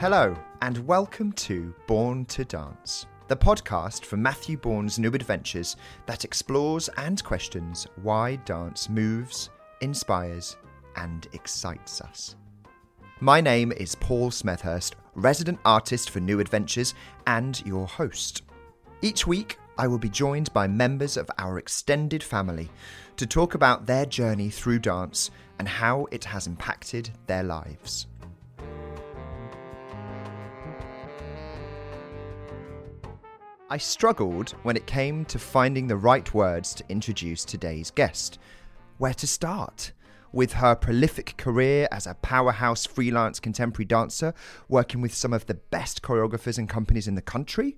Hello, and welcome to Born to Dance, the podcast from Matthew Bourne's New Adventures that explores and questions why dance moves, inspires, and excites us. My name is Paul Smethurst, resident artist for New Adventures and your host. Each week, I will be joined by members of our extended family to talk about their journey through dance and how it has impacted their lives. I struggled when it came to finding the right words to introduce today's guest. Where to start? With her prolific career as a powerhouse freelance contemporary dancer, working with some of the best choreographers and companies in the country?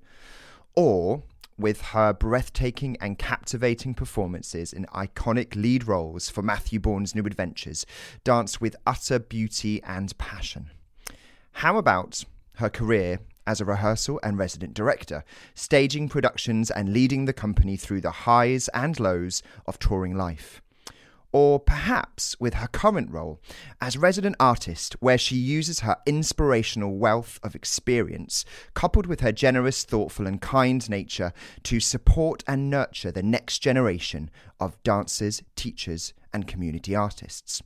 Or with her breathtaking and captivating performances in iconic lead roles for Matthew Bourne's New Adventures, danced with utter beauty and passion? How about her career as a rehearsal and resident director, staging productions and leading the company through the highs and lows of touring life. Or perhaps with her current role as resident artist, where she uses her inspirational wealth of experience, coupled with her generous, thoughtful, and kind nature, to support and nurture the next generation of dancers, teachers, and community artists.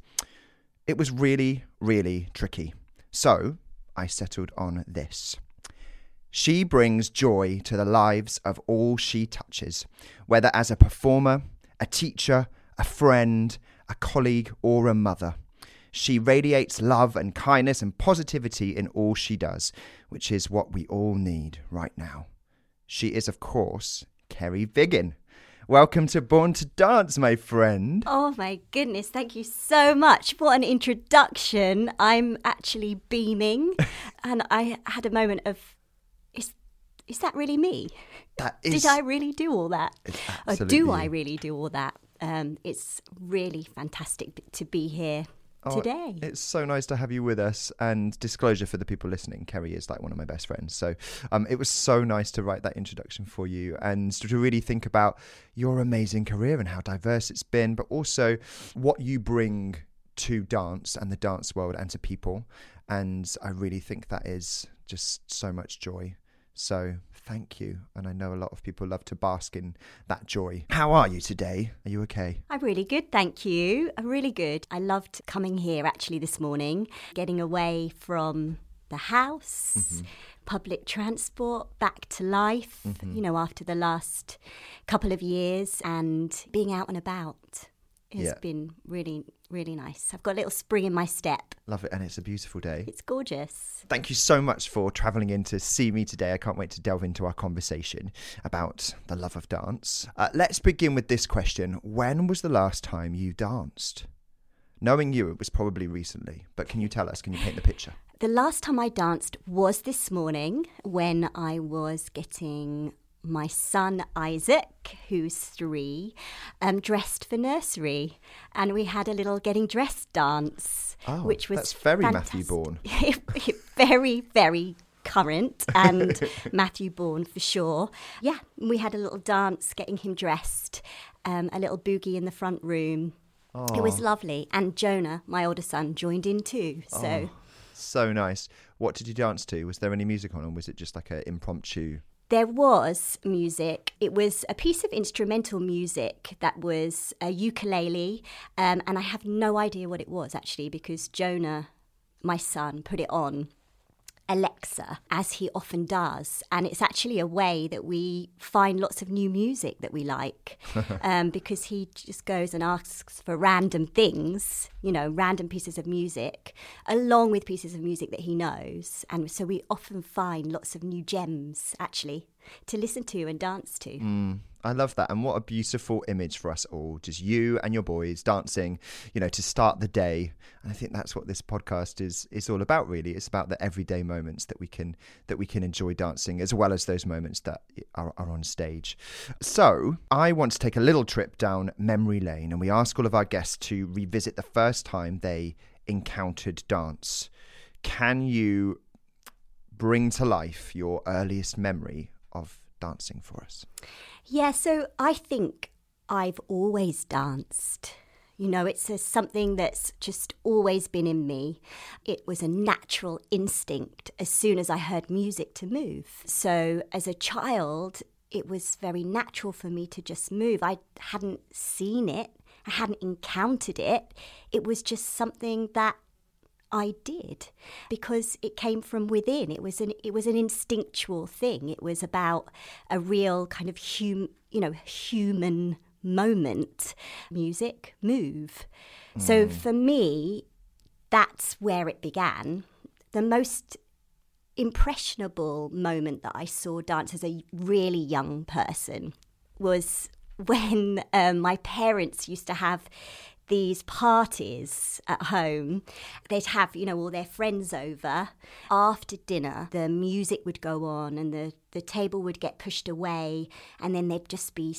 It was really, really tricky. So I settled on this. She brings joy to the lives of all she touches, whether as a performer, a teacher, a friend, a colleague, or a mother. She radiates love and kindness and positivity in all she does, which is what we all need right now. She is, of course, Kerry Biggin. Welcome to Born to Dance, my friend. Oh my goodness, thank you so much. What an introduction. I'm actually beaming. and I had a moment of is that really me? That is. Did I really do all that? Or do I really do all that? Um, it's really fantastic to be here oh, today. It's so nice to have you with us. And disclosure for the people listening, Kerry is like one of my best friends. So um, it was so nice to write that introduction for you and to really think about your amazing career and how diverse it's been, but also what you bring to dance and the dance world and to people. And I really think that is just so much joy so thank you. And I know a lot of people love to bask in that joy. How are you today? Are you okay? I'm really good, thank you. I'm really good. I loved coming here actually this morning, getting away from the house. Mm-hmm. Public transport back to life, mm-hmm. you know, after the last couple of years and being out and about has yeah. been really, really nice. I've got a little spring in my step. Love it, and it's a beautiful day. It's gorgeous. Thank you so much for travelling in to see me today. I can't wait to delve into our conversation about the love of dance. Uh, let's begin with this question When was the last time you danced? Knowing you, it was probably recently, but can you tell us? Can you paint the picture? The last time I danced was this morning when I was getting my son Isaac, who's three, um, dressed for nursery, and we had a little getting dressed dance, oh, which was that's very fantastic. Matthew Bourne. very, very current and Matthew Bourne for sure. Yeah, we had a little dance getting him dressed, um, a little boogie in the front room. Oh. It was lovely, and Jonah, my older son, joined in too. So. Oh, so nice. What did you dance to? Was there any music on, or was it just like an impromptu there was music. It was a piece of instrumental music that was a ukulele, um, and I have no idea what it was actually because Jonah, my son, put it on. Alexa, as he often does. And it's actually a way that we find lots of new music that we like um, because he just goes and asks for random things, you know, random pieces of music, along with pieces of music that he knows. And so we often find lots of new gems, actually, to listen to and dance to. Mm. I love that. And what a beautiful image for us all. Just you and your boys dancing, you know, to start the day. And I think that's what this podcast is is all about really. It's about the everyday moments that we can that we can enjoy dancing as well as those moments that are, are on stage. So I want to take a little trip down memory lane and we ask all of our guests to revisit the first time they encountered dance. Can you bring to life your earliest memory of dancing for us? Yeah, so I think I've always danced. You know, it's a, something that's just always been in me. It was a natural instinct as soon as I heard music to move. So, as a child, it was very natural for me to just move. I hadn't seen it, I hadn't encountered it. It was just something that I did because it came from within. It was an it was an instinctual thing. It was about a real kind of hum, you know, human moment. Music, move. Mm. So for me, that's where it began. The most impressionable moment that I saw dance as a really young person was when um, my parents used to have these parties at home. They'd have, you know, all their friends over. After dinner, the music would go on and the, the table would get pushed away, and then they'd just be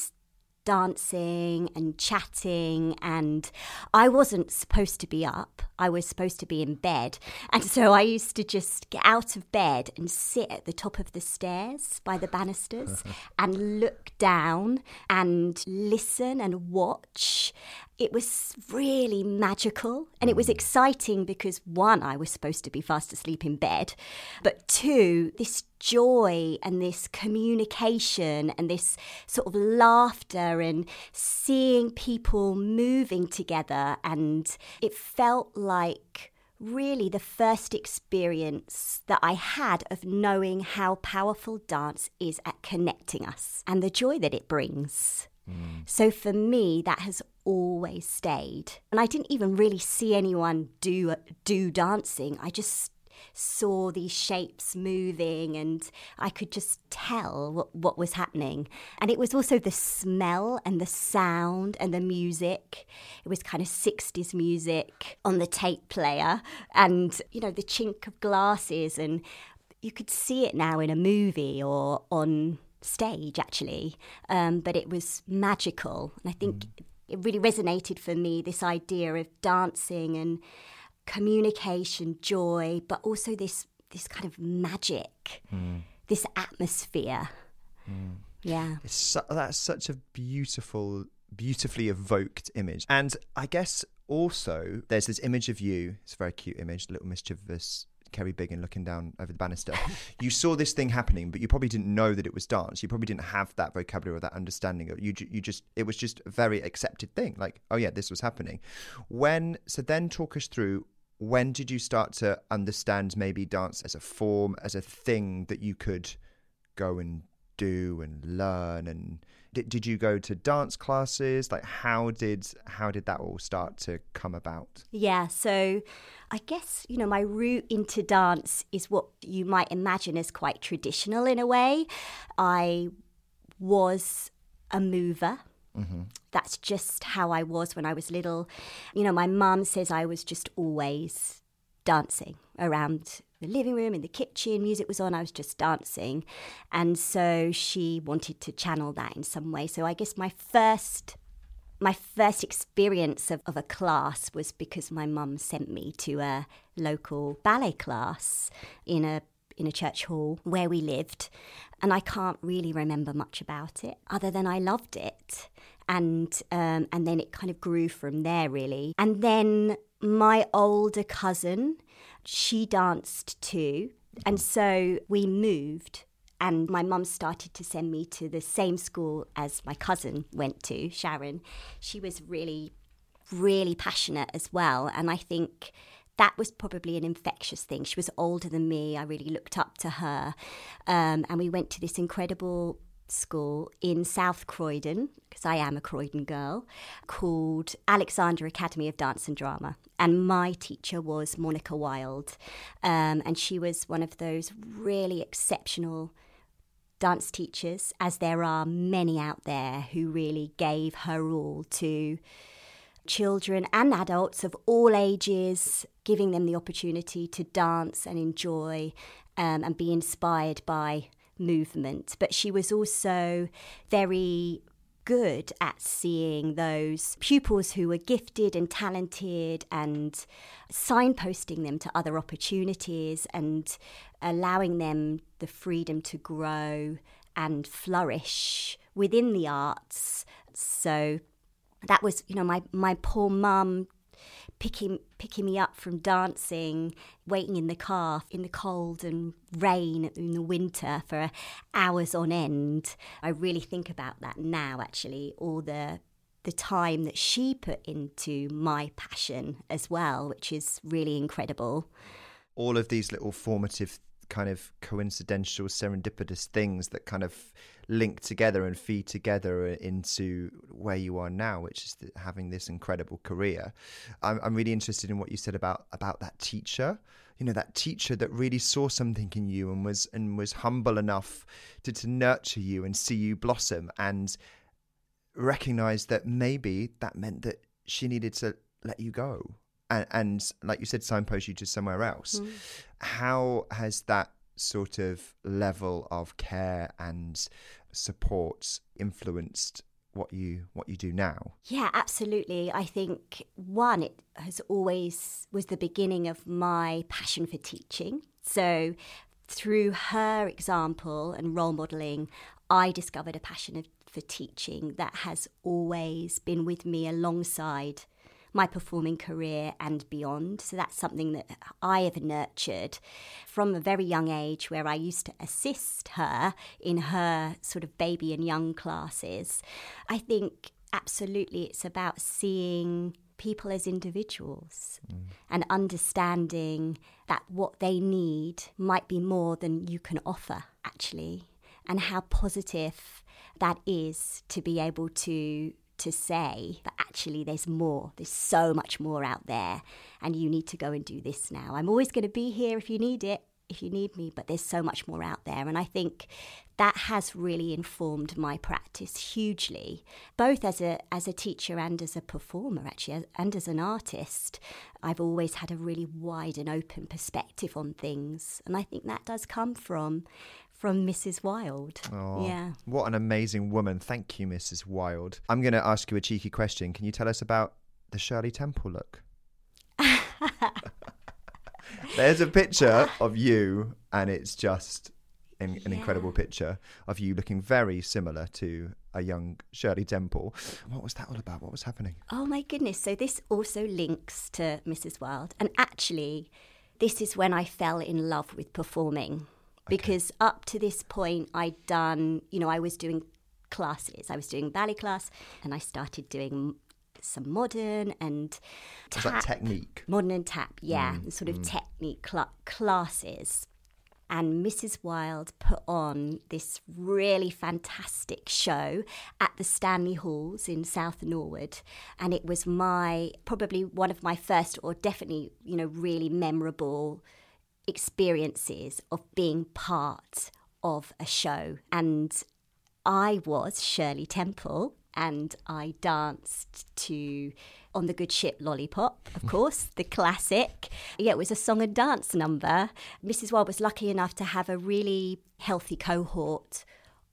dancing and chatting and I wasn't supposed to be up. I was supposed to be in bed. And so I used to just get out of bed and sit at the top of the stairs by the banisters and look down and listen and watch it was really magical and it was mm. exciting because one, I was supposed to be fast asleep in bed, but two, this joy and this communication and this sort of laughter and seeing people moving together. And it felt like really the first experience that I had of knowing how powerful dance is at connecting us and the joy that it brings. Mm. So for me, that has always stayed. And I didn't even really see anyone do do dancing. I just saw these shapes moving and I could just tell what, what was happening. And it was also the smell and the sound and the music. It was kind of 60s music on the tape player and, you know, the chink of glasses. And you could see it now in a movie or on stage actually, um, but it was magical. And I think mm. it really resonated for me this idea of dancing and communication, joy, but also this this kind of magic, mm. this atmosphere. Mm. Yeah, it's su- that's such a beautiful, beautifully evoked image, and I guess also there's this image of you. It's a very cute image, little mischievous Kerry Biggin looking down over the banister. you saw this thing happening, but you probably didn't know that it was dance. You probably didn't have that vocabulary or that understanding. You you just it was just a very accepted thing. Like oh yeah, this was happening. When so then talk us through when did you start to understand maybe dance as a form, as a thing that you could go and do and learn and did, did you go to dance classes like how did how did that all start to come about yeah so i guess you know my route into dance is what you might imagine as quite traditional in a way i was a mover Mm-hmm. That's just how I was when I was little. You know, my mum says I was just always dancing around the living room, in the kitchen, music was on, I was just dancing. And so she wanted to channel that in some way. So I guess my first my first experience of, of a class was because my mum sent me to a local ballet class in a in a church hall where we lived. And I can't really remember much about it other than I loved it. And um, and then it kind of grew from there really. And then my older cousin she danced too. And so we moved, and my mum started to send me to the same school as my cousin went to, Sharon. She was really, really passionate as well. And I think that was probably an infectious thing. She was older than me. I really looked up to her. Um, and we went to this incredible school in South Croydon, because I am a Croydon girl, called Alexandra Academy of Dance and Drama. And my teacher was Monica Wild. Um, and she was one of those really exceptional dance teachers, as there are many out there who really gave her all to children and adults of all ages, giving them the opportunity to dance and enjoy um, and be inspired by movement, but she was also very good at seeing those pupils who were gifted and talented and signposting them to other opportunities and allowing them the freedom to grow and flourish within the arts. So that was, you know, my, my poor mum picking picking me up from dancing, waiting in the car in the cold and rain in the winter for hours on end. I really think about that now actually, all the the time that she put into my passion as well, which is really incredible. All of these little formative kind of coincidental serendipitous things that kind of link together and feed together into where you are now which is having this incredible career. I'm, I'm really interested in what you said about about that teacher. You know that teacher that really saw something in you and was and was humble enough to, to nurture you and see you blossom and recognize that maybe that meant that she needed to let you go and, and like you said signpost you to somewhere else. Mm. how has that sort of level of care and support influenced what you what you do now? Yeah absolutely. I think one it has always was the beginning of my passion for teaching. So through her example and role modeling i discovered a passion of, for teaching that has always been with me alongside my performing career and beyond. So that's something that I have nurtured from a very young age, where I used to assist her in her sort of baby and young classes. I think absolutely it's about seeing people as individuals mm. and understanding that what they need might be more than you can offer, actually, and how positive that is to be able to to say, but actually, there's more. There's so much more out there, and you need to go and do this now. I'm always going to be here if you need it, if you need me, but there's so much more out there. And I think that has really informed my practice hugely, both as a as a teacher and as a performer, actually, and as an artist. I've always had a really wide and open perspective on things, and I think that does come from from Mrs. Wilde. Oh, yeah. What an amazing woman. Thank you, Mrs. Wilde. I'm going to ask you a cheeky question. Can you tell us about the Shirley Temple look? There's a picture of you, and it's just an, an yeah. incredible picture of you looking very similar to a young Shirley Temple. What was that all about? What was happening? Oh, my goodness. So, this also links to Mrs. Wilde. And actually, this is when I fell in love with performing because up to this point I'd done, you know, I was doing classes. I was doing ballet class and I started doing some modern and tap, technique. Modern and tap, yeah, mm, sort of mm. technique cl- classes. And Mrs. Wilde put on this really fantastic show at the Stanley Halls in South Norwood. And it was my, probably one of my first, or definitely, you know, really memorable experiences of being part of a show. And I was Shirley Temple and I danced to On the Good Ship Lollipop, of mm. course, the classic. Yeah, it was a song and dance number. Mrs. Wilde was lucky enough to have a really healthy cohort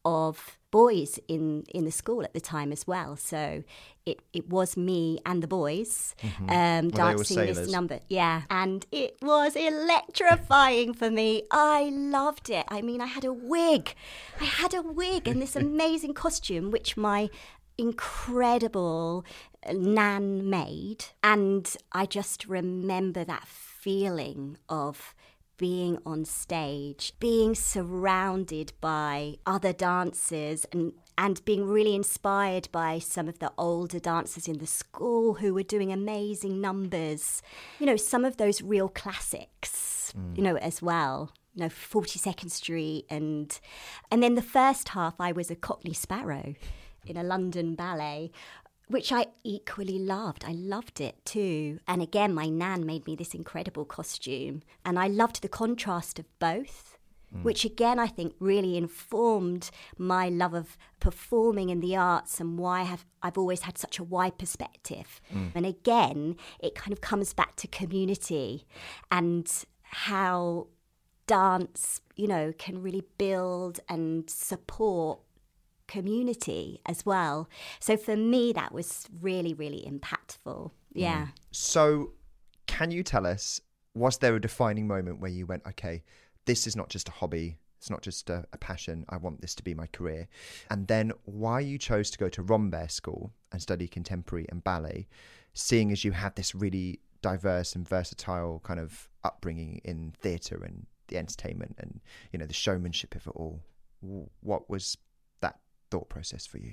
of boys in in the school at the time as well. So it it was me and the boys mm-hmm. um, dancing this number. Yeah, and it was electrifying for me. I loved it. I mean, I had a wig. I had a wig and this amazing costume, which my incredible nan made, and I just remember that feeling of being on stage, being surrounded by other dancers and and being really inspired by some of the older dancers in the school who were doing amazing numbers. You know, some of those real classics, mm. you know, as well. You know, 42nd Street and and then the first half I was a Cockney Sparrow in a London ballet which I equally loved. I loved it too. And again, my nan made me this incredible costume. And I loved the contrast of both, mm. which again, I think really informed my love of performing in the arts and why I have, I've always had such a wide perspective. Mm. And again, it kind of comes back to community and how dance, you know, can really build and support community as well. So for me, that was really, really impactful. Yeah. Mm. So, can you tell us, was there a defining moment where you went, okay, this is not just a hobby, It's not just a, a, passion. I want this to be my career. And then why you chose to go to Rambert School and study contemporary and ballet, seeing as you had this really diverse and versatile kind of upbringing in theatre and the entertainment and you know the showmanship of it all. What was thought process for you?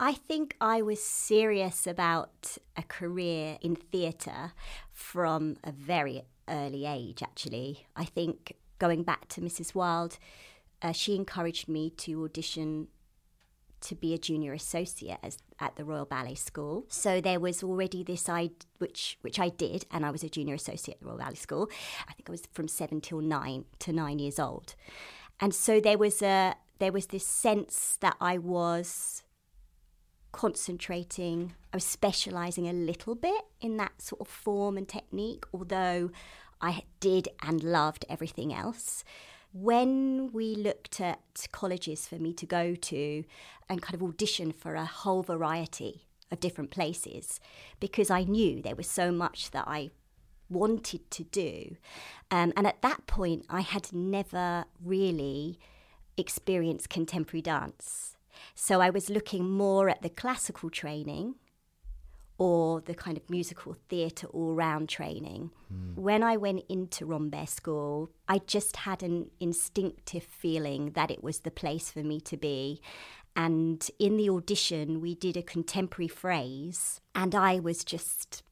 I think I was serious about a career in theatre from a very early age, actually. I think going back to Mrs. Wilde, uh, she encouraged me to audition to be a junior associate as, at the Royal Ballet School. So there was already this I which which I did, and I was a junior associate at the Royal Ballet School. I think I was from seven till nine to nine years old, and so there was a there was this sense that I was concentrating, I was specialising a little bit in that sort of form and technique, although I did and loved everything else. When we looked at colleges for me to go to and kind of audition for a whole variety of different places, because I knew there was so much that I wanted to do. Um, and at that point, I had never really experienced contemporary dance. So I was looking more at the classical training or the kind of musical theatre all round training. Mm. When I went into Rambert School, I just had an instinctive feeling that it was the place for me to be. And in the audition, we did a contemporary phrase, and I was just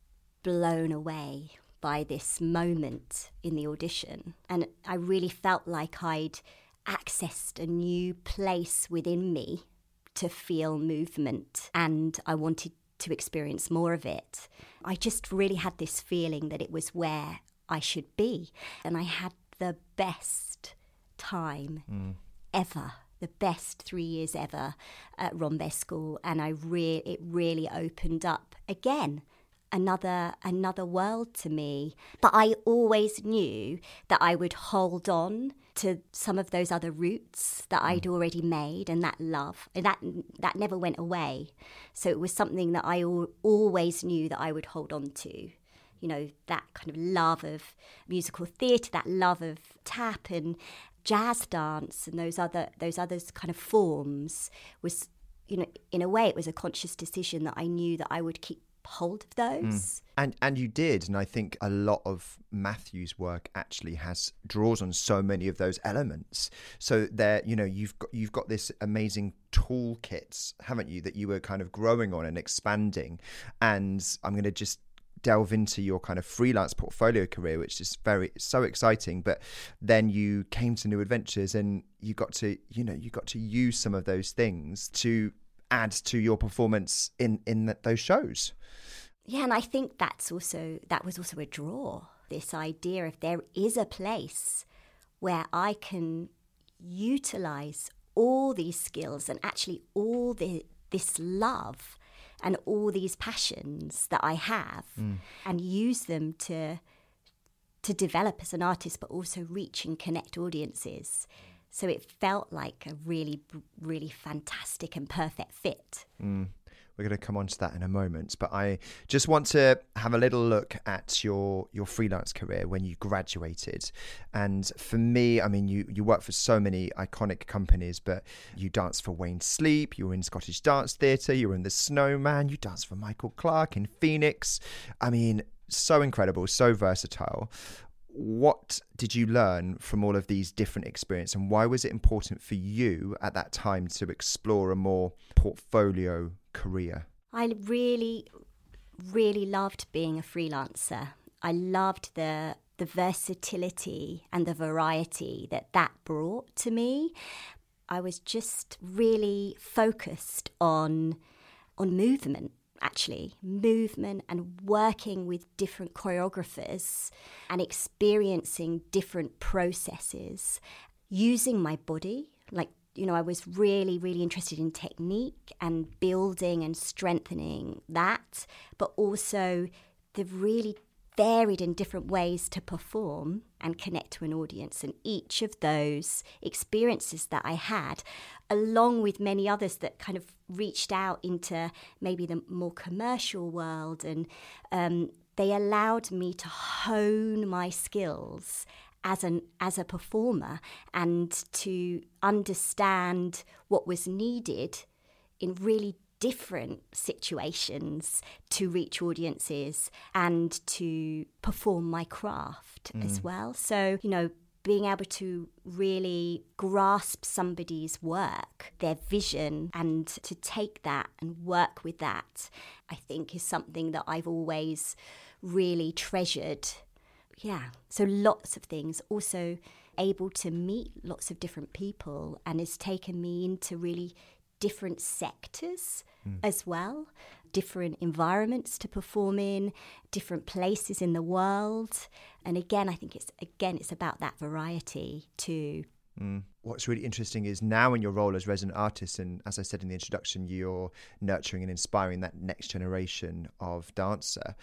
blown away by this moment in the audition. And I really felt like I'd accessed a new place within me to feel movement and I wanted to experience more of it. I just really had this feeling that it was where I should be. And I had the best time mm. ever. The best three years ever at Rambert School, and I re- it really opened up again another another world to me. But I always knew that I would hold on to some of those other roots that I'd mm. already made and that love and that that never went away. So it was something that I al- always knew that I would hold on to. You know, that kind of love of musical theatre, that love of tap and jazz dance and those other those other kind of forms was you know in a way it was a conscious decision that I knew that I would keep hold of those. Mm. And and you did, and I think a lot of Matthew's work actually has draws on so many of those elements. So there, you know, you've got you've got this amazing toolkits, haven't you, that you were kind of growing on and expanding. And I'm going to just delve into your kind of freelance portfolio career, which is very so exciting. But then you came to New Adventures, and you got to, you know, you got to use some of those things to add to your performance in in those shows. Yeah, and I think that's also that was also a draw. This idea if there is a place where I can utilize all these skills and actually all the this love and all these passions that I have mm. and use them to to develop as an artist but also reach and connect audiences so it felt like a really, really fantastic and perfect fit. Mm. We're going to come on to that in a moment, but I just want to have a little look at your your freelance career when you graduated. And for me, I mean, you you work for so many iconic companies, but you danced for Wayne Sleep, you were in Scottish Dance Theatre, you were in The Snowman, you danced for Michael Clark in Phoenix. I mean, so incredible, so versatile what did you learn from all of these different experiences and why was it important for you at that time to explore a more portfolio career? I really really loved being a freelancer. I loved the the versatility and the variety that that brought to me. I was just really focused on on movement actually movement and working with different choreographers and experiencing different processes. Using my body like you know i was really really interested in technique and building and strengthening that but also the really varied and different ways to perform and connect to an audience. And each of those experiences that I had, along with many others that kind of reached out into maybe the more commercial world, and um, they allowed me to hone my skills as an as a performer and to understand what was needed in really different situations to reach audiences and to perform my craft mm. as well. So, you know, being able to really grasp somebody's work, their vision, and to take that and work with that, I think is something that I've always really treasured. Yeah, so lots of things. Also, able to meet lots of different people, and has taken me into really different sectors mm. as well, different environments to perform in, different places in the world. And again, I think it's again it's about that variety too. Mm. What's really interesting is now in your role as resident artist, and as I said in the introduction, you're nurturing and inspiring that next generation of dancer.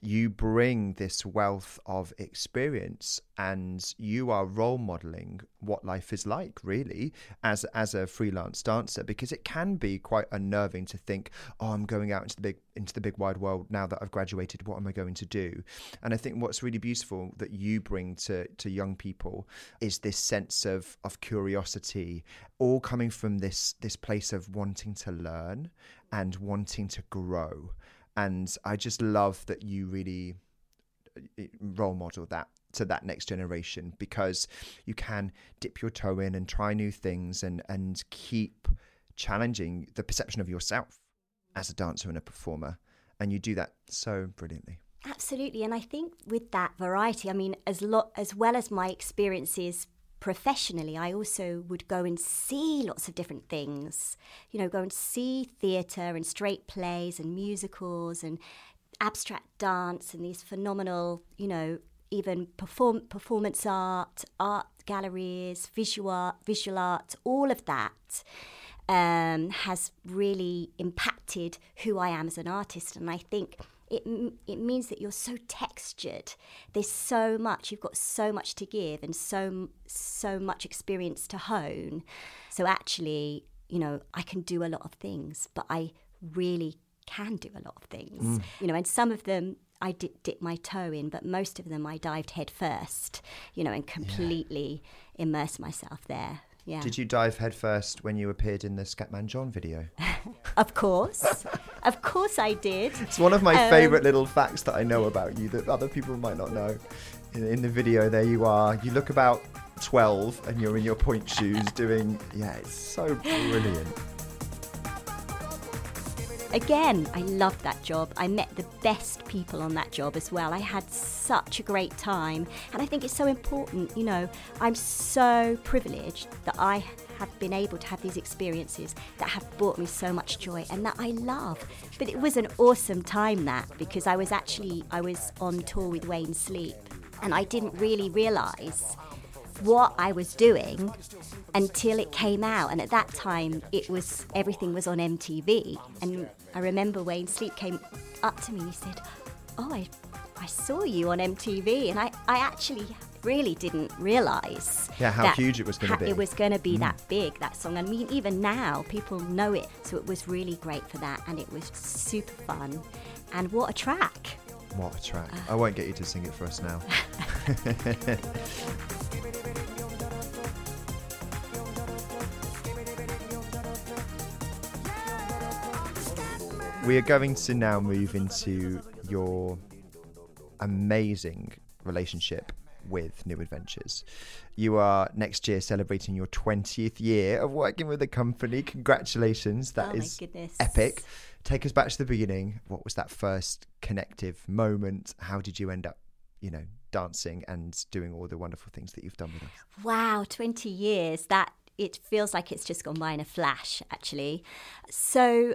You bring this wealth of experience and you are role modeling what life is like really as as a freelance dancer because it can be quite unnerving to think oh I'm going out into the big into the big wide world now that I've graduated. What am I going to do? And I think what's really beautiful that you bring to to young people is this sense of of curiosity all coming from this this place of wanting to learn and wanting to grow. And I just love that you really uh, role model that to that next generation because you can dip your toe in and try new things and and keep challenging the perception of yourself as a dancer and a performer. And you do that so brilliantly. Absolutely. And i think with that variety i mean as lot as well as my experiences professionally, I also would go and see lots of different things. You know, go and see theatre and straight plays and musicals and abstract dance and these phenomenal, you know, even perform performance art, art galleries, visual art, visual art, all of that. Um, has really impacted who I am as an artist, and I think it it means that you're so textured. There's so much. You've got so much to give and so so much experience to hone. So actually, you know, I can do a lot of things, but I really can do a lot of things. Mm. You know, and some of them I did dip my toe in, but most of them I dived head first. You know, and completely yeah. immersed myself there. Yeah. Did you dive headfirst when you appeared in the Scatman John video? of course. of course I did. It's one of my um, favourite little facts that I know about you that other people might not know. In, in the video, there you are. You look about 12 and you're in your pointe shoes doing, yeah, it's so brilliant. Again, I loved that job. I met the best people on that job as well. I had such a great time. And I think it's so important, you know, I'm so privileged that I have been able to have these experiences that have brought me so much joy and that I love. But it was an awesome time that because I was actually I was on tour with Wayne Sleep and I didn't really realize what I was doing until it came out. And at that time, it was everything was on MTV. And I remember Wayne Sleep came up to me and he said, "Oh, I, I saw you on MTV," and I, I actually really didn't realize yeah how huge it was going to be. it was going to be mm. that big that song. I mean even now people know it so it was really great for that and it was super fun. And what a track. What a track. Uh, i won't get you to sing it for us now. We are going to now move into your amazing relationship with New Adventures. You are next year celebrating your 20th year of working with the company. Congratulations. That oh is epic. Take us back to the beginning. What was that first connective moment? How did you end up, you know, dancing and doing all the wonderful things that you've done with us? Wow, 20 years. That it feels like it's just gone by in a flash, actually. So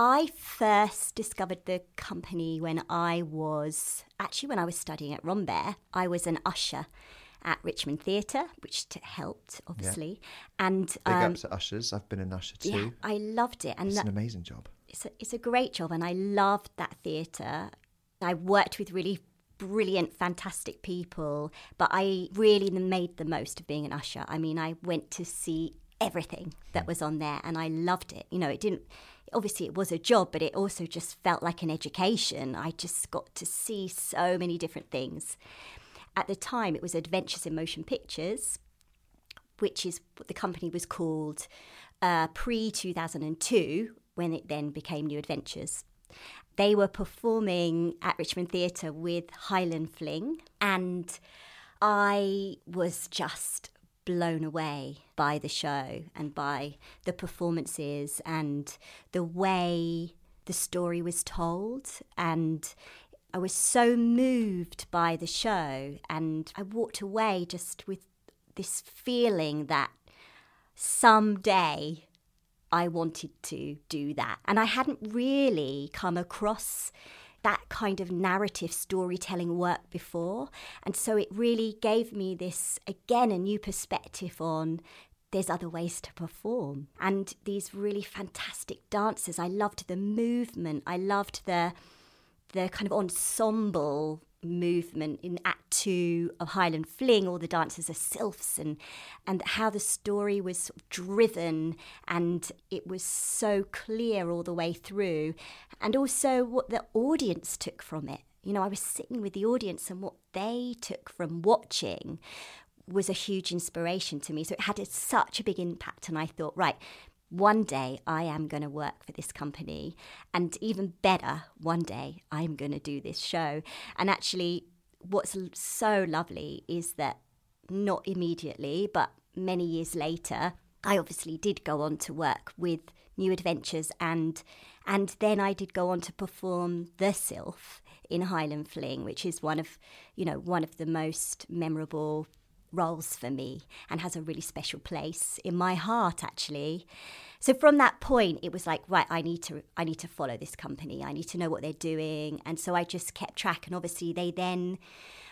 I first discovered the company when I was actually when I was studying at Rambert. I was an usher at Richmond Theatre, which helped obviously. Yeah. And big um, up to ushers. I've been an usher too. Yeah, I loved it, and it's that, an amazing job. It's a, it's a great job, and I loved that theatre. I worked with really brilliant, fantastic people, but I really made the most of being an usher. I mean, I went to see everything that was on there, and I loved it. You know, it didn't obviously it was a job, but it also just felt like an education. I just got to see so many different things. at the time it was Adventures in Motion Pictures, which is what the company was called uh, pre 2002, when it then became New Adventures. They were performing at Richmond Theatre with Highland Fling, and I was just blown away by the show and by the performances and the way the story was told. And I was so moved by the show, and I walked away just with this feeling that someday I wanted to do that. And I hadn't really come across that kind of narrative storytelling work before. And so it really gave me this, again, a new perspective on there's other ways to perform. And these really fantastic dancers. I loved the movement, I loved the the kind of ensemble movement in Act Two of Highland Fling, all the dancers are sylphs, and and how the story was driven and it was so clear all the way through, and also what the audience took from it. You know, I was sitting with the audience, and what they took from watching was a huge inspiration to me. So it had such a big impact, and I thought, right, one day I am going to work for this company. And even better, one day I'm going to do this show. And actually, what's so lovely is that not immediately, but many years later, I obviously did go on to work with New Adventures and and then I did go on to perform The Sylph in Highland Fling, which is one of, you know, one of the most memorable roles for me and has a really special place in my heart actually. So from that point it was like right i need to i need to follow this company. I need to know what they're doing. And so i just kept track. And obviously they then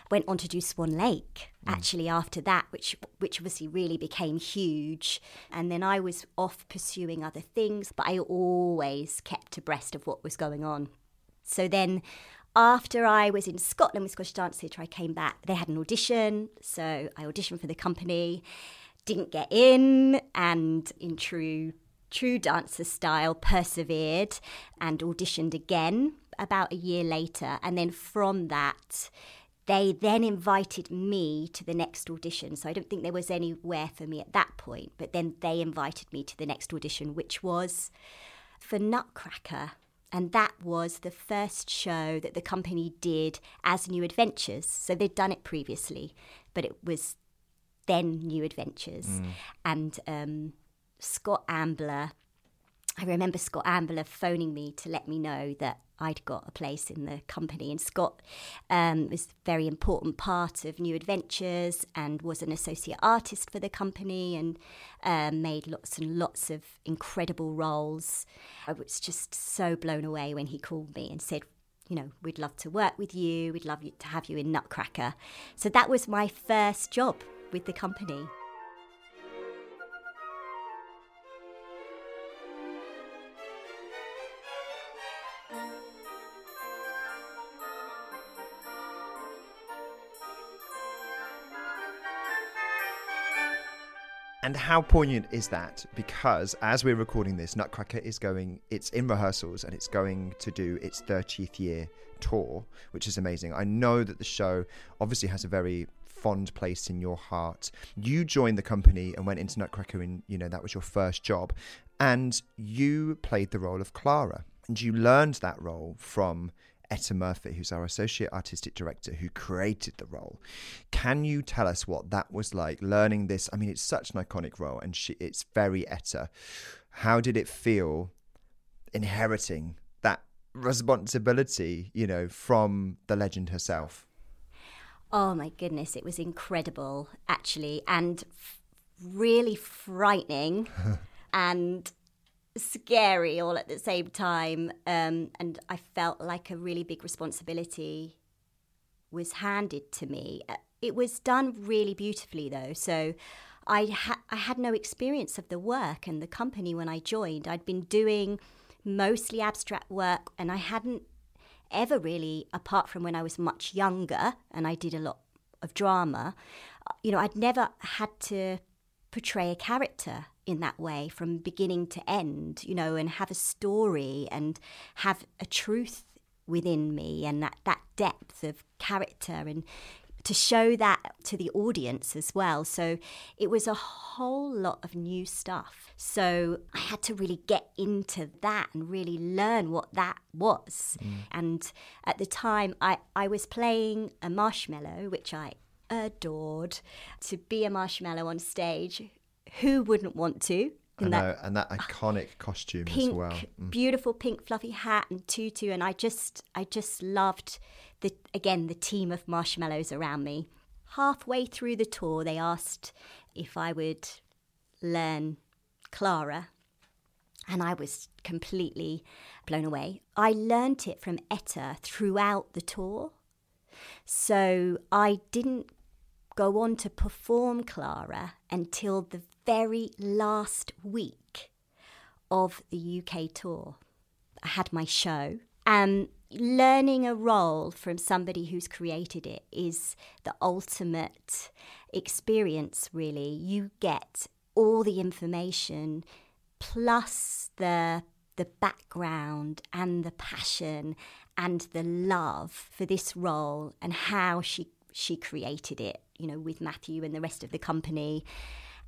went on to do swan lake mm. actually after that which which obviously really became huge. And then i was off pursuing other things but i always kept abreast of what was going on. So then after I was in Scotland with Scottish Dance Theatre, I came back. They had an audition, so I auditioned for the company, didn't get in, and in true true dancer style, persevered and auditioned again about a year later. And then from that, they then invited me to the next audition. So I don't think there was anywhere for me at that point, but then they invited me to the next audition, which was for Nutcracker. And that was the first show that the company did as New Adventures. So they'd done it previously, but it was then New Adventures. Mm. And um, Scott Ambler, I remember Scott Ambler phoning me to let me know that I'd got a place in the company. And Scott um, was a very important part of New Adventures and was an associate artist for the company and um, made lots and lots of incredible roles. I was just so blown away when he called me and said, you know, we'd love to work with you, we'd love to have you in Nutcracker. So that was my first job with the company. And how poignant is that? Because as we're recording this, Nutcracker is going, it's in rehearsals and it's going to do its 30th year tour, which is amazing. I know that the show obviously has a very fond place in your heart. You joined the company and went into Nutcracker, and you know, that was your first job. And you played the role of Clara. And you learned that role from Etta Murphy, who's our associate artistic director who created the role. Can you tell us what that was like learning this? I mean, it's such an iconic role and she, it's very Etta. How did it feel inheriting that responsibility, you know, from the legend herself? Oh my goodness, it was incredible, actually, and f- really frightening. and scary all at the same time. Um, and I felt like a really big responsibility was handed to me. Uh, it was done really beautifully, though. So I, ha- I had no experience of the work and the company when I joined. I'd been doing mostly abstract work, and I hadn't ever really, apart from when I was much younger and I did a lot of drama, uh, you know, I'd never had to portray a character in that way from beginning to end, you know, and have a story and have a truth within me and that, that depth of character and to show that to the audience as well. So it was a whole lot of new stuff. So I had to really get into that and really learn what that was. Mm. And at the time, I, I was playing a marshmallow, which I adored. To be a marshmallow on stage, who wouldn't want to? and that, and that iconic costume pink, as well. Mm. Beautiful pink fluffy hat and tutu, and I just, I just loved the again the team of marshmallows around me. Halfway through the tour, they asked if I would learn Clara, and I was completely blown away. I learnt it from Etta throughout the tour, so I didn't go on to perform Clara until the very last week of the UK tour. I had my show. and learning a role from somebody who's created it is the ultimate experience, really. You get all the information plus the the background and the passion and the love for this role and how she she created it, you know, with Matthew and the rest of the company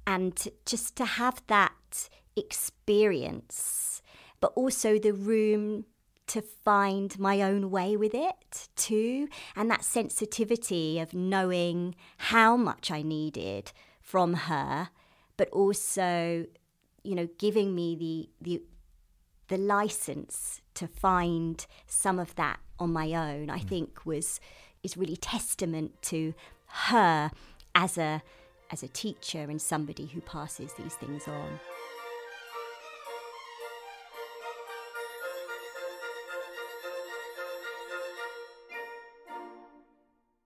and just to have that experience, but also the room to find my own way with it too, and that sensitivity of knowing how much I needed from her, but also, you know, giving me the the the license to find some of that on my own, I mm. think was is really testament to her as a as a teacher and somebody who passes these things on.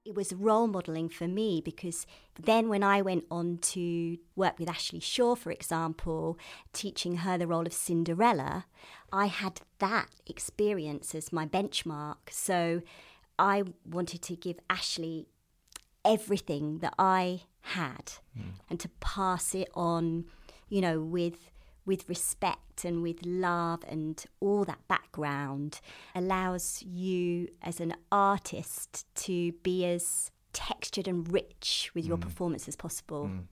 It was role modelling for me because then, when I went on to work with Ashley Shaw, for example, teaching her the role of Cinderella, I had that experience as my benchmark. So I wanted to give Ashley everything that I had mm. and to pass it on, you know, with with respect and with love and all that background allows you as an artist to be as textured and rich with your mm. performance as possible. Mm.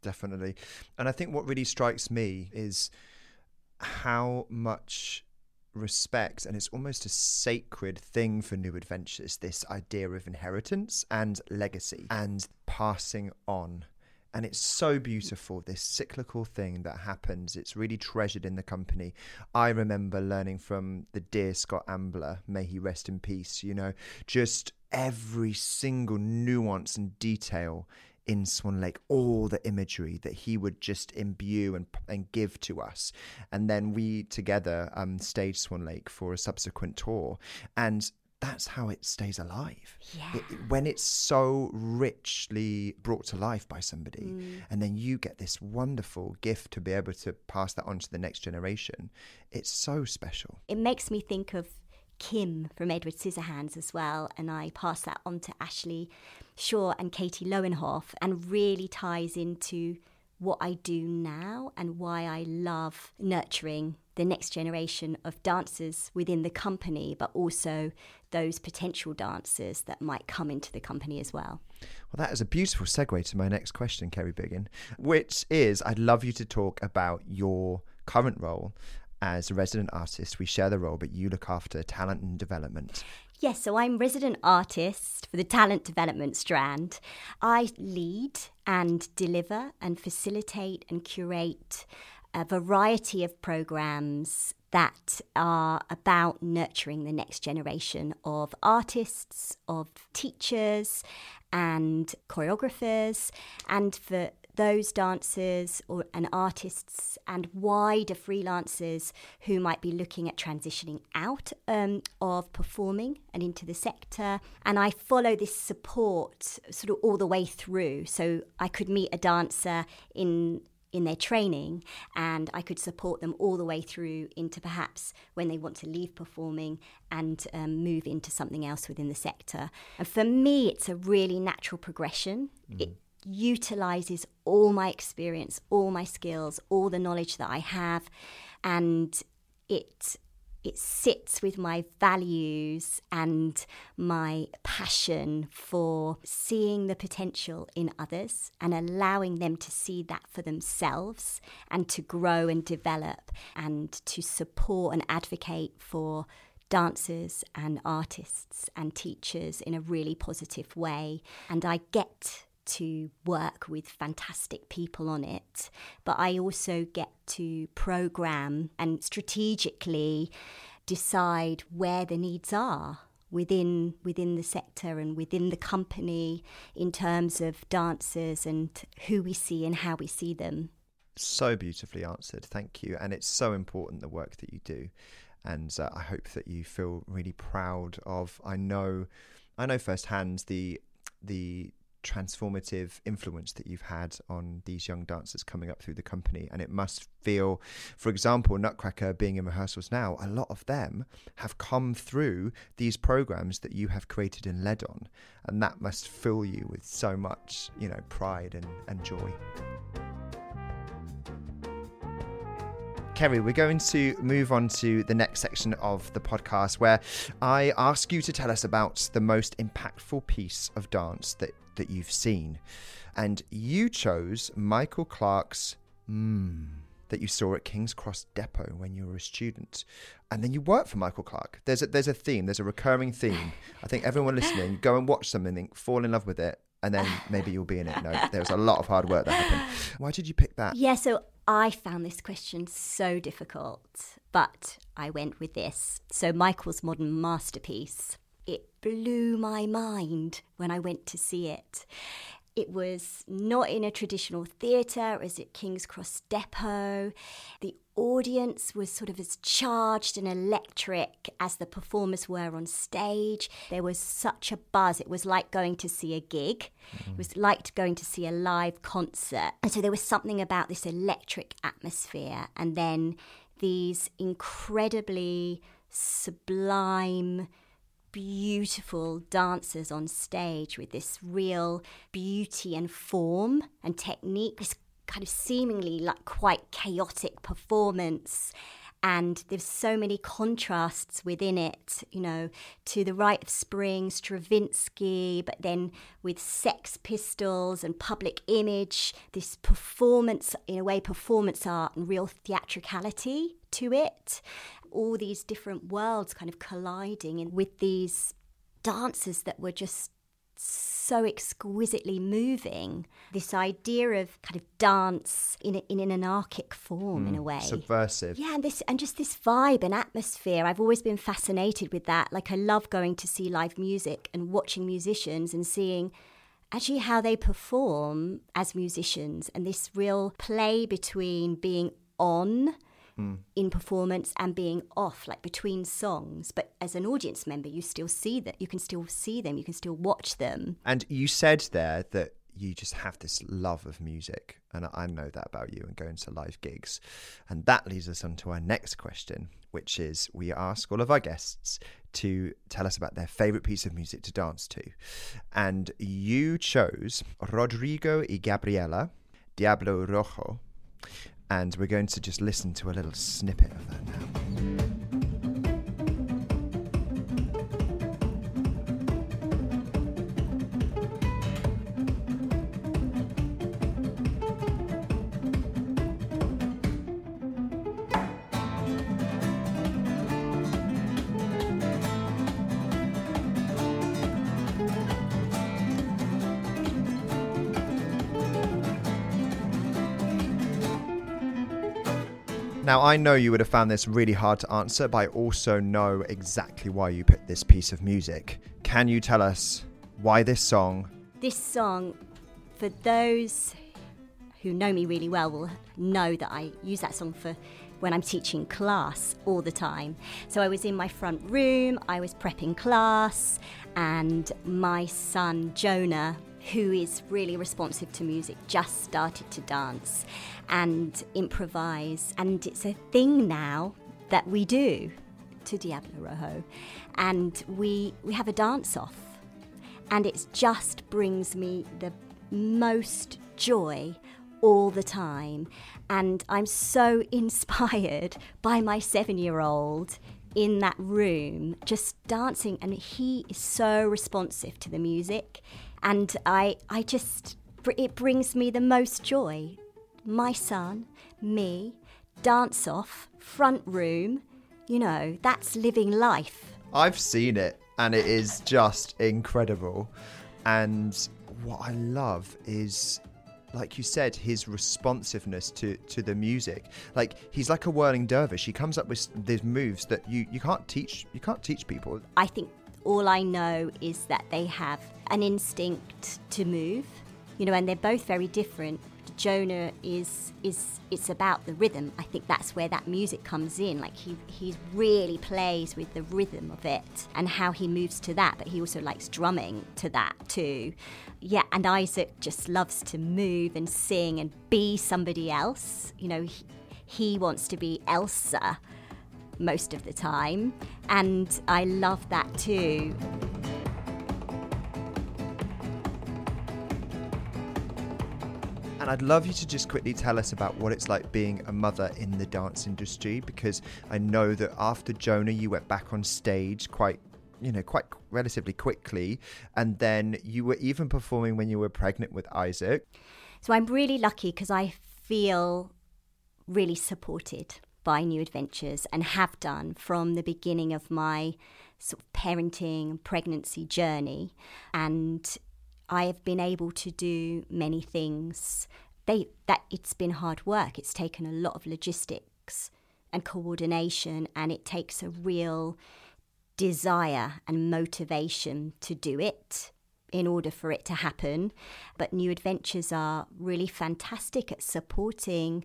Definitely. And I think what really strikes me is how much respect and it's almost a sacred thing for new adventures this idea of inheritance and legacy and passing on. And it's so beautiful this cyclical thing that happens. It's really treasured in the company. I remember learning from the dear scott ambler may he rest in peace you know just every single nuance and detail in Swan Lake, all the imagery that he would just imbue and, and give to us. And then we together um, staged Swan Lake for a subsequent tour. And that's how it stays alive. Yeah. It, when it's so richly brought to life by somebody, mm. and then you get this wonderful gift to be able to pass that on to the next generation, it's so special. It makes me think of Kim from Edward Scissorhands as well, and I pass that on to Ashley Shaw and Katie Lowenhoff, and really ties into what I do now and why I love nurturing the next generation of dancers within the company, but also those potential dancers that might come into the company as well. Well, that is a beautiful segue to my next question, Kerry Biggin, which is I'd love you to talk about your current role as a resident artist, we share the role, but you look after talent and development. Yes, so I'm resident artist for the talent development strand. I lead and deliver and facilitate and curate a variety of programs that are about nurturing the next generation of artists, of teachers, and choreographers, and for those dancers or and artists and wider freelancers who might be looking at transitioning out um, of performing and into the sector. And I follow this support sort of all the way through. So I could meet a dancer in in their training and I could support them all the way through into perhaps when they want to leave performing and um, move into something else within the sector. And for me, it's a really natural progression. Mm. It utilizes all my experience, all my skills, all the knowledge that I have, and it it sits with my values and my passion for seeing the potential in others and allowing them to see that for themselves and to grow and develop and to support and advocate for dancers and artists and teachers in a really positive way. And I get to work with fantastic people on it, but I also get to program and strategically decide where the needs are within within the sector and within the company in terms of dancers and who we see and how we see them. So beautifully answered. Thank you. And it's so important the work that you do. And uh, I hope that you feel really proud of I know I know firsthand the the transformative influence that you've had on these young dancers coming up through the company. And it must feel, for example, Nutcracker being in rehearsals now, a lot of them have come through these programs that you have created and led on. And that must fill you with so much, you know, pride and, and joy. Kerry, we're going to move on to the next section of the podcast where I ask you to tell us about the most impactful piece of dance that, that you've seen. And you chose Michael Clark's Mmm that you saw at King's Cross Depot when you were a student. And then you worked for Michael Clark. There's a, there's a theme, there's a recurring theme. I think everyone listening, go and watch something, fall in love with it, and then maybe you'll be in it. No, there was a lot of hard work that happened. Why did you pick that? Yeah, so I found this question so difficult, but I went with this. So, Michael's modern masterpiece. It blew my mind when I went to see it. It was not in a traditional theatre, it was at King's Cross Depot. The audience was sort of as charged and electric as the performers were on stage. There was such a buzz. It was like going to see a gig, mm-hmm. it was like going to see a live concert. And so there was something about this electric atmosphere. And then these incredibly sublime, beautiful dancers on stage with this real beauty and form and technique, this kind of seemingly like quite chaotic performance and there's so many contrasts within it, you know, to the Rite of Spring, Stravinsky, but then with Sex Pistols and Public Image, this performance, in a way, performance art and real theatricality to it. All these different worlds kind of colliding and with these dancers that were just so exquisitely moving. This idea of kind of dance in, a, in an anarchic form, mm, in a way, subversive. Yeah, and this and just this vibe and atmosphere. I've always been fascinated with that. Like I love going to see live music and watching musicians and seeing actually how they perform as musicians and this real play between being on mm. in performance and being off, like between songs. But as an audience member, you still see that. You can still see them. You can still watch them. And you said there that you just have this love of music. And I know that about you and going to live gigs. And that leads us on to our next question, which is we ask all of our guests to tell us about their favorite piece of music to dance to. And you chose Rodrigo y Gabriela, Diablo Rojo and we're going to just listen to a little snippet of that now. Now, I know you would have found this really hard to answer, but I also know exactly why you picked this piece of music. Can you tell us why this song? This song, for those who know me really well, will know that I use that song for when I'm teaching class all the time. So I was in my front room, I was prepping class, and my son Jonah who is really responsive to music, just started to dance and improvise. And it's a thing now that we do to Diablo Rojo. And we, we have a dance off. And it just brings me the most joy all the time. And I'm so inspired by my seven year old in that room just dancing and he is so responsive to the music and I I just it brings me the most joy. My son, me, dance off, front room, you know, that's living life. I've seen it and it is just incredible. And what I love is like you said, his responsiveness to, to the music. Like he's like a whirling dervish. He comes up with these moves that you, you can't teach you can't teach people. I think all I know is that they have an instinct to move, you know, and they're both very different. Jonah is is it's about the rhythm. I think that's where that music comes in. Like he he really plays with the rhythm of it and how he moves to that, but he also likes drumming to that too. Yeah, and Isaac just loves to move and sing and be somebody else. You know, he, he wants to be Elsa most of the time, and I love that too. And I'd love you to just quickly tell us about what it's like being a mother in the dance industry because I know that after Jonah, you went back on stage quite you know, quite relatively quickly. And then you were even performing when you were pregnant with Isaac. So I'm really lucky because I feel really supported by New Adventures and have done from the beginning of my sort of parenting pregnancy journey. And I have been able to do many things. They that it's been hard work. It's taken a lot of logistics and coordination, and it takes a real desire and motivation to do it in order for it to happen. But New Adventures are really fantastic at supporting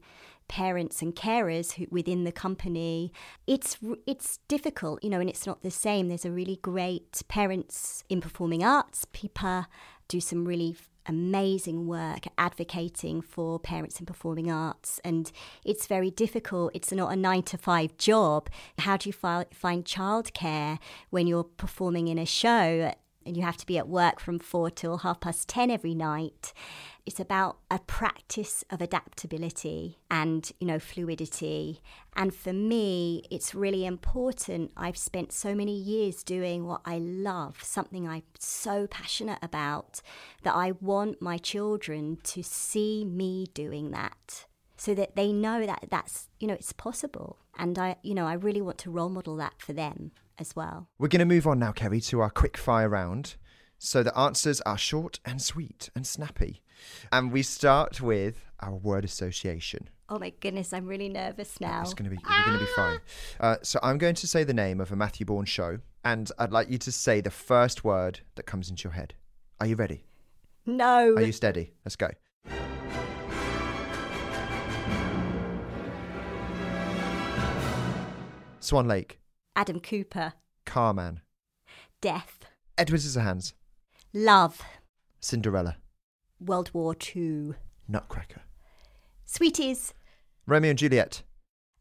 parents and carers who, within the company. It's it's difficult, you know, and it's not the same. There's a really great parents in performing arts, PIPA, do some really amazing work advocating for parents in performing arts and it's very difficult it's not a 9 to 5 job how do you fi- find childcare when you're performing in a show and you have to be at work from 4 till half past 10 every night. It's about a practice of adaptability and you know fluidity. And for me it's really important. I've spent so many years doing what i love something i'm so passionate about that i want my children to see me doing that so that they know that that's you know it's possible. And i you know i really want to role model that for them as well we're going to move on now kerry to our quick fire round so the answers are short and sweet and snappy. And we start with our word association. Oh my goodness, I'm really nervous now. It's gonna be you're gonna be fine. Uh, so I'm going to say the name of a Matthew Bourne show, and I'd like you to say the first word that comes into your head. Are you ready? No. Are you steady? Let's go. Swan Lake. Adam Cooper. Car Man. Death. Edward Scissorhands. Love. Cinderella. World War Two. Nutcracker. Sweeties. Romeo and Juliet.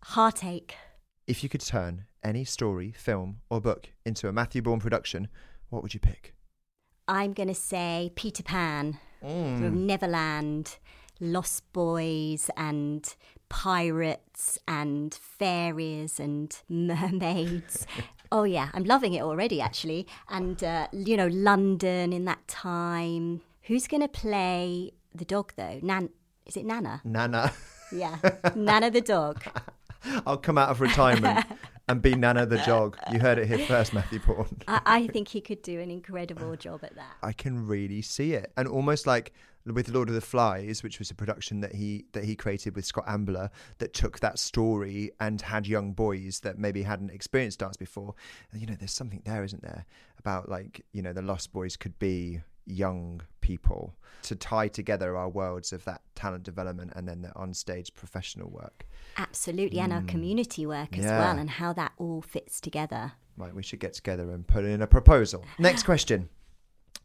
Heartache. If you could turn any story, film, or book into a Matthew Bourne production, what would you pick? I'm going to say Peter Pan mm. from Neverland, Lost Boys, and pirates, and fairies, and mermaids. Oh yeah, I'm loving it already actually. And uh, you know, London in that time. Who's going to play the dog though? Nan, is it Nana? Nana. Yeah, Nana the dog. I'll come out of retirement and be Nana the dog. You heard it here first, Matthew Bourne. I, I think he could do an incredible job at that. I can really see it, and almost like with Lord of the Flies, which was a production that he that he created with Scott Ambler, that took that story and had young boys that maybe hadn't experienced dance before. And, you know, there's something there, isn't there, about like you know the Lost Boys could be young people to tie together our worlds of that talent development and then the onstage professional work. Absolutely, mm. and our mm. community work as yeah. well, and how that all fits together. Right, we should get together and put in a proposal. Next question.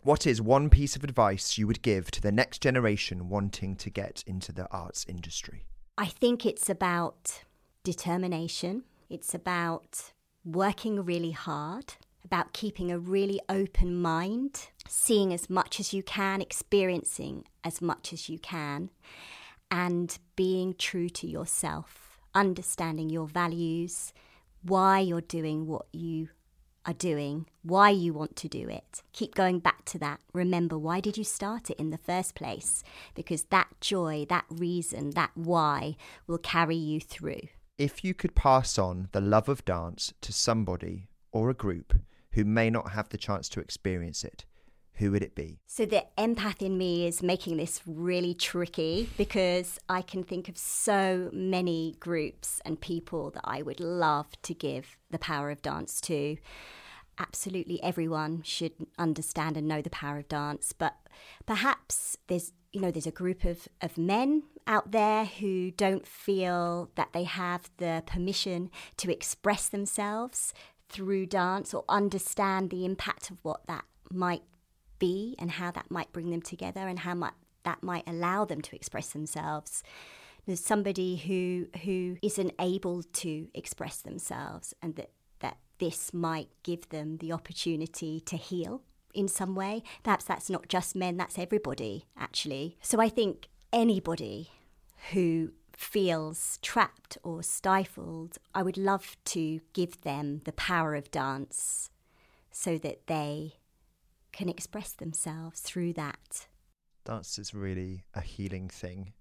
What is one piece of advice you would give to the next generation wanting to get into the arts industry? I think it's about determination, it's about working really hard, about keeping a really open mind, seeing as much as you can, experiencing as much as you can, and being true to yourself, understanding your values, why you're doing what you are doing, why you want to do it. Keep going back to that. Remember, why did you start it in the first place? Because that joy, that reason, that why will carry you through. If you could pass on the love of dance to somebody or a group who may not have the chance to experience it, who would it be? So, the empath in me is making this really tricky because I can think of so many groups and people that I would love to give the power of dance to. Absolutely everyone should understand and know the power of dance, but perhaps there's you know there's a group of, of men out there who don't feel that they have the permission to express themselves through dance or understand the impact of what that might be and how that might bring them together and how much that might allow them to express themselves. There's somebody who who isn't able to express themselves and that, that this might give them the opportunity to heal in some way. Perhaps that's not just men, that's everybody, actually. So I think anybody who feels trapped or stifled, I would love to give them the power of dance so that they can express themselves through that. Dance is really a healing thing.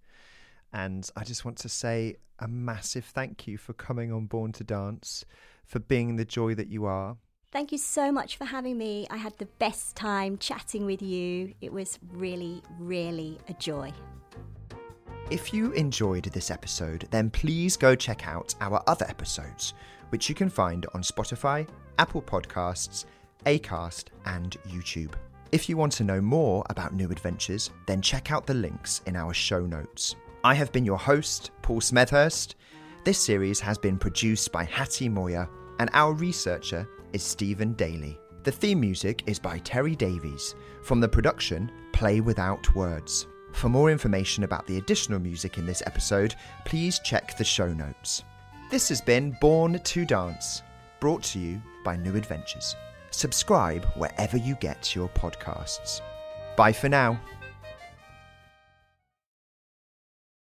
And I just want to say a massive thank you for coming on Born to Dance, for being the joy that you are. Thank you so much for having me. I had the best time chatting with you. It was really, really a joy. If you enjoyed this episode, then please go check out our other episodes, which you can find on Spotify, Apple Podcasts, Acast, and YouTube. If you want to know more about New Adventures, then check out the links in our show notes. I have been your host, Paul Smethurst. This series has been produced by Hattie Moyer, and our researcher is Stephen Daly. The theme music is by Terry Davies from the production Play Without Words. For more information about the additional music in this episode, please check the show notes. This has been Born to Dance, brought to you by New Adventures. Subscribe wherever you get your podcasts. Bye for now.